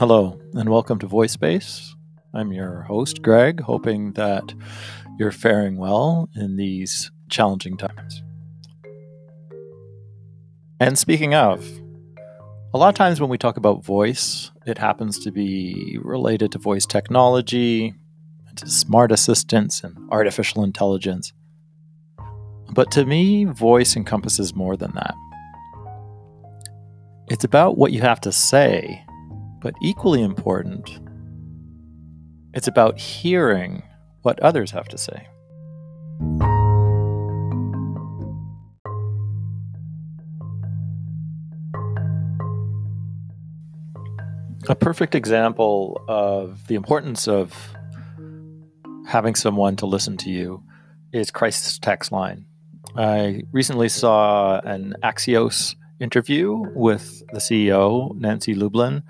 Hello, and welcome to Voice Space. I'm your host, Greg, hoping that you're faring well in these challenging times. And speaking of, a lot of times when we talk about voice, it happens to be related to voice technology, to smart assistants, and artificial intelligence. But to me, voice encompasses more than that. It's about what you have to say, but equally important, it's about hearing what others have to say. A perfect example of the importance of having someone to listen to you is crisis text line. I recently saw an Axios interview with the CEO, Nancy Lublin,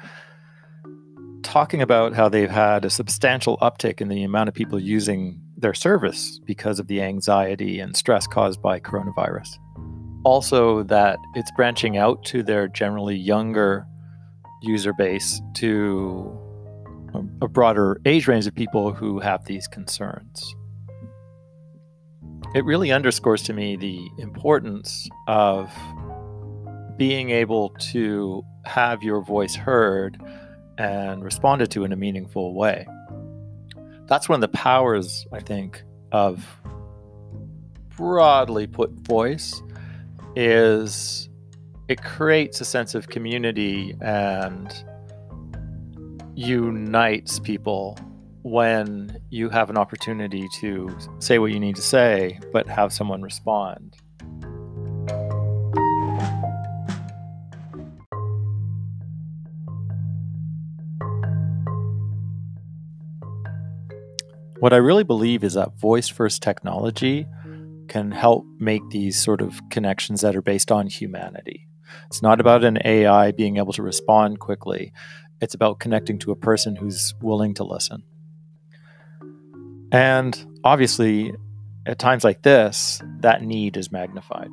talking about how they've had a substantial uptick in the amount of people using their service because of the anxiety and stress caused by coronavirus. Also, that it's branching out to their generally younger user base to a broader age range of people who have these concerns. It really underscores to me the importance of being able to have your voice heard and responded to in a meaningful way. That's one of the powers, I think, of broadly put voice is it creates a sense of community and unites people when you have an opportunity to say what you need to say, but have someone respond. What I really believe is that voice first technology can help make these sort of connections that are based on humanity. It's not about an AI being able to respond quickly, it's about connecting to a person who's willing to listen. And obviously, at times like this, that need is magnified.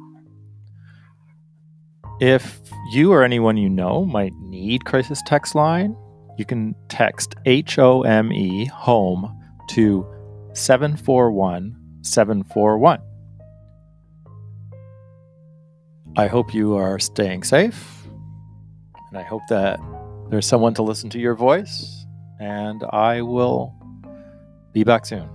If you or anyone you know might need crisis text line, you can text H O M E home to 741 741. I hope you are staying safe, and I hope that there's someone to listen to your voice, and I will be back soon.